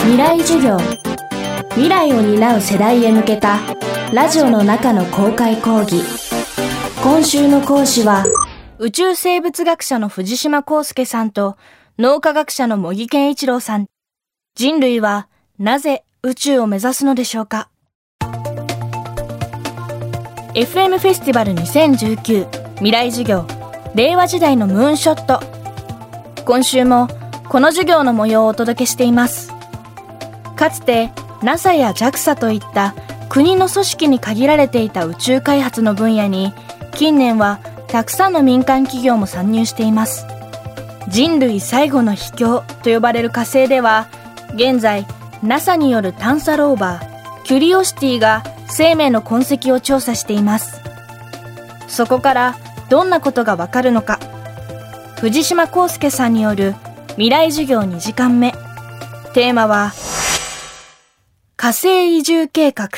未来授業。未来を担う世代へ向けたラジオの中の公開講義。今週の講師は宇宙生物学者の藤島康介さんと脳科学者の茂木健一郎さん。人類はなぜ宇宙を目指すのでしょうか？FM フェスティバル2019未来授業。令和時代のムーンショット。今週もこの授業の模様をお届けしています。かつて NASA や JAXA といった国の組織に限られていた宇宙開発の分野に近年はたくさんの民間企業も参入しています。人類最後の秘境と呼ばれる火星では現在 NASA による探査ローバーキュリオシティが生命の痕跡を調査しています。そこからどんなことがわかるのか。藤島康介さんによる未来授業2時間目。テーマは火星移住計画。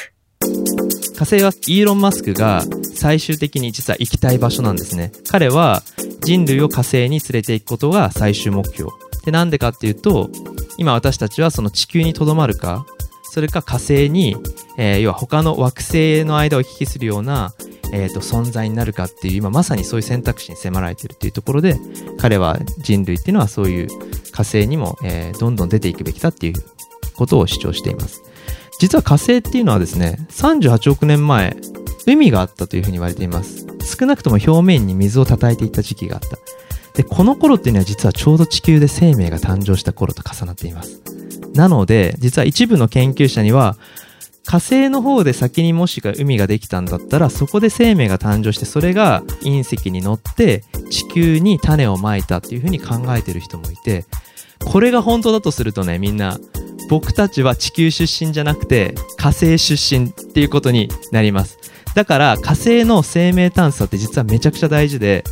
火星はイーロン・マスクが最終的に実は行きたい場所なんですね。彼は人類を火星に連れて行くことが最終目標。でなんでかっていうと今私たちはその地球にとどまるかそれか火星に、えー、要は他の惑星の間を行き来するような、えー、と存在になるかっていう今まさにそういう選択肢に迫られてるっていうところで彼は人類っていうのはそういう火星にも、えー、どんどん出ていくべきだっていうことを主張しています。実は火星っていうのはですね38億年前海があったというふうに言われています。少なくとも表面に水を叩いていた時期があった。でこの頃っていうのは実はちょうど地球で生命が誕生した頃と重なっています。なので実は一部の研究者には火星の方で先にもしか海ができたんだったらそこで生命が誕生してそれが隕石に乗って地球に種をまいたっていうふうに考えてる人もいてこれが本当だとするとねみんな僕たちは地球出身じゃなくて火星出身っていうことになりますだから火星の生命探査って実はめちゃくちゃ大事で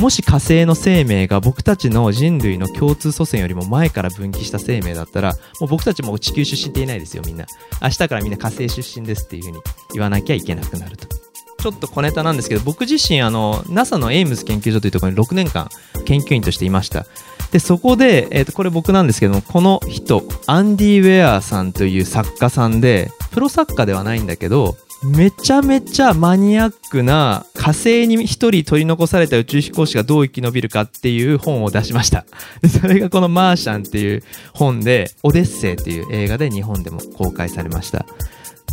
もし火星の生命が僕たちの人類の共通祖先よりも前から分岐した生命だったら、もう僕たちも地球出身って言えないですよ、みんな。明日からみんな火星出身ですっていうふうに言わなきゃいけなくなると。ちょっと小ネタなんですけど、僕自身、あの、NASA のエイムズ研究所というところに6年間研究員としていました。で、そこで、えっ、ー、と、これ僕なんですけども、この人、アンディ・ウェアさんという作家さんで、プロ作家ではないんだけど、めちゃめちゃマニアックな火星に一人取り残された宇宙飛行士がどう生き延びるかっていう本を出しました。それがこのマーシャンっていう本で、オデッセイっていう映画で日本でも公開されました。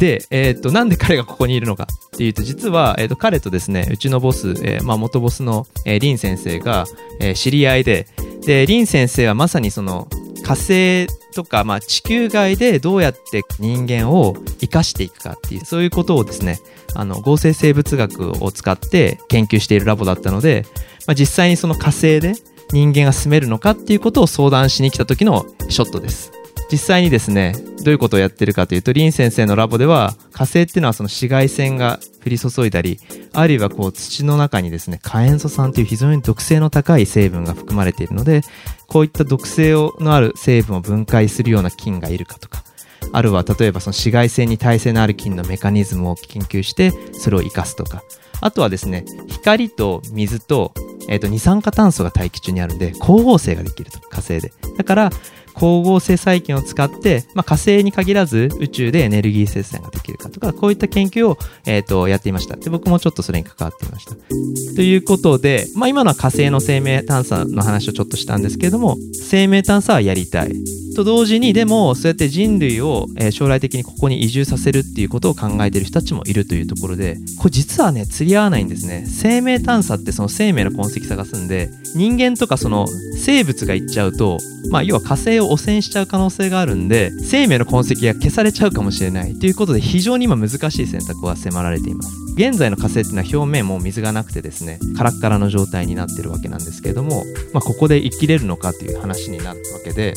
で、えっ、と、なんで彼がここにいるのかっていうと、実は、えっ、と、彼とですね、うちのボス、えー、まあ、元ボスの、えー、リン先生が、えー、知り合いで、で、リン先生はまさにその、火星とか、まあ、地球外でどうやって人間を生かしていくかっていう、そういうことをですね、あの、合成生物学を使って研究しているラボだったので、まあ、実際にその火星で人間が住めるのかっていうことを相談しに来た時のショットです。実際にですね、どういうことをやってるかというと、リン先生のラボでは、火星っていうのはその紫外線が降り注いだり、あるいはこう土の中にですね、火塩素酸という非常に毒性の高い成分が含まれているので、こういった毒性のある成分を分解するような菌がいるかとか、あるいは例えばその紫外線に耐性のある菌のメカニズムを研究して、それを活かすとか、あとはですね、光と水と、え、ー、と、二酸化炭素が大気中にあるんで、光合成ができると、火星で。だから、光合成細菌を使って、まあ、火星に限らず宇宙でエネルギー生産ができるかとか、こういった研究を、えっ、ー、と、やっていました。で、僕もちょっとそれに関わっていました。ということで、まあ、今のは火星の生命探査の話をちょっとしたんですけれども、生命探査はやりたい。と同時に、でも、そうやって人類を、将来的にここに移住させるっていうことを考えてる人たちもいるというところで、これ実はね、釣り合わないんですね。生命探査ってその生命の痕跡探すんで、人間とかその生物が行っちゃうと、まあ、要は火星を汚染しちゃう可能性があるんで生命の痕跡が消されちゃうかもしれないということで非常に今難しい選択は迫られています現在の火星っていうのは表面も水がなくてですねカラッカラの状態になってるわけなんですけれども、まあ、ここで生きれるのかという話になるわけで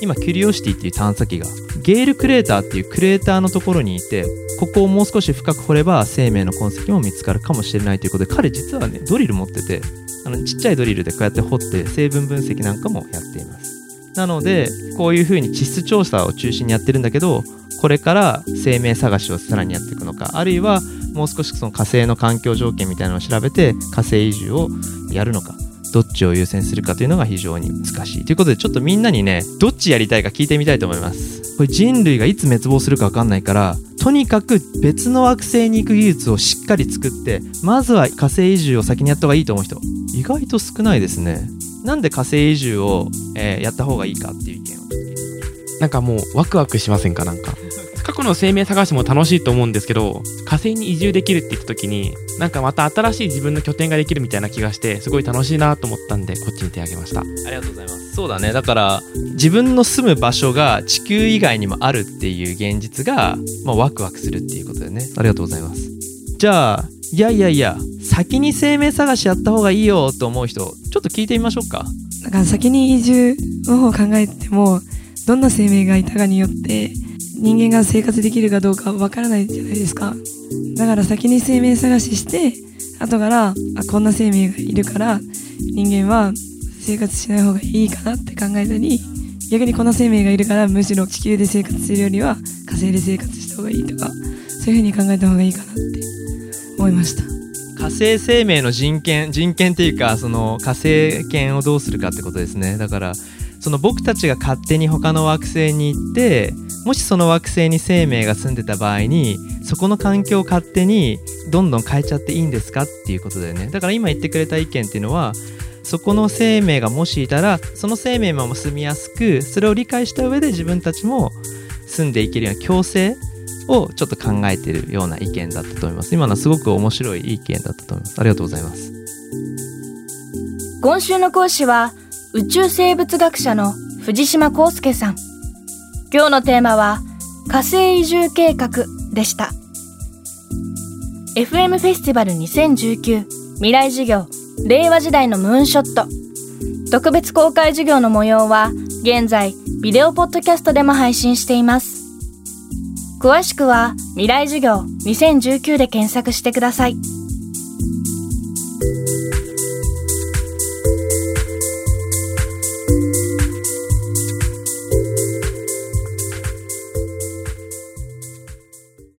今キュリオシティっていう探査機がゲールクレーターっていうクレーターのところにいてここをもう少し深く掘れば生命の痕跡も見つかるかもしれないということで彼実はねドリル持っててあのちっちゃいドリルでこうやって掘って成分分析なんかもやっています。なのでこういうふうに地質調査を中心にやってるんだけどこれから生命探しをさらにやっていくのかあるいはもう少しその火星の環境条件みたいなのを調べて火星移住をやるのか。どっちを優先するかというのが非常に難しい。ということでちょっとみんなにねどっちやりたいか聞いてみたいと思います。これ人類がいつ滅亡するか分かんないからとにかく別の惑星に行く技術をしっかり作ってまずは火星移住を先にやった方がいいと思う人。意外と少ないですね。なんで火星移住を、えーやった方がいいかっていう意見を。なんかもうワクワクしませんか？なんか。去の生命探しも楽しいと思うんですけど火星に移住できるって言った時になんかまた新しい自分の拠点ができるみたいな気がしてすごい楽しいなと思ったんでこっちに手を挙げました。ありがとうございます。そうだね。だから自分の住む場所が地球以外にもあるっていう現実が、まあ、ワクワクするっていうことだよね。ありがとうございます。じゃあいやいやいや先に生命探しやった方がいいよと思う人ちょっと聞いてみましょうか。だから先に移住の方を考えてもどんな生命がいたかによって人間が生活できるかどうかわからないじゃないですか。だから先に生命探しして後からあこんな生命がいるから人間は生活しない方がいいかなって考えたり逆にこんな生命がいるからむしろ地球で生活するよりは火星で生活した方がいいとかそういうふうに考えた方がいいかなって思いました。火星生命の人権人権っていうかその火星権をどうするかってことですね。だからその僕たちが勝手に他の惑星に行ってもしその惑星に生命が住んでた場合にそこの環境を勝手にどんどん変えちゃっていいんですかっていうことだよね。だから今言ってくれた意見っていうのはそこの生命がもしいたらその生命も住みやすくそれを理解した上で自分たちも住んでいけるような共生をちょっと考えてるような意見だったと思います。今のはすごく面白い意見だったと思います。ありがとうございます。今週の講師は宇宙生物学者の藤島康介さん。今日のテーマは火星移住計画でした。FM フェスティバル2019未来授業令和時代のムーンショット。特別公開授業の模様は現在ビデオポッドキャストでも配信しています。詳しくは未来授業2019で検索してください。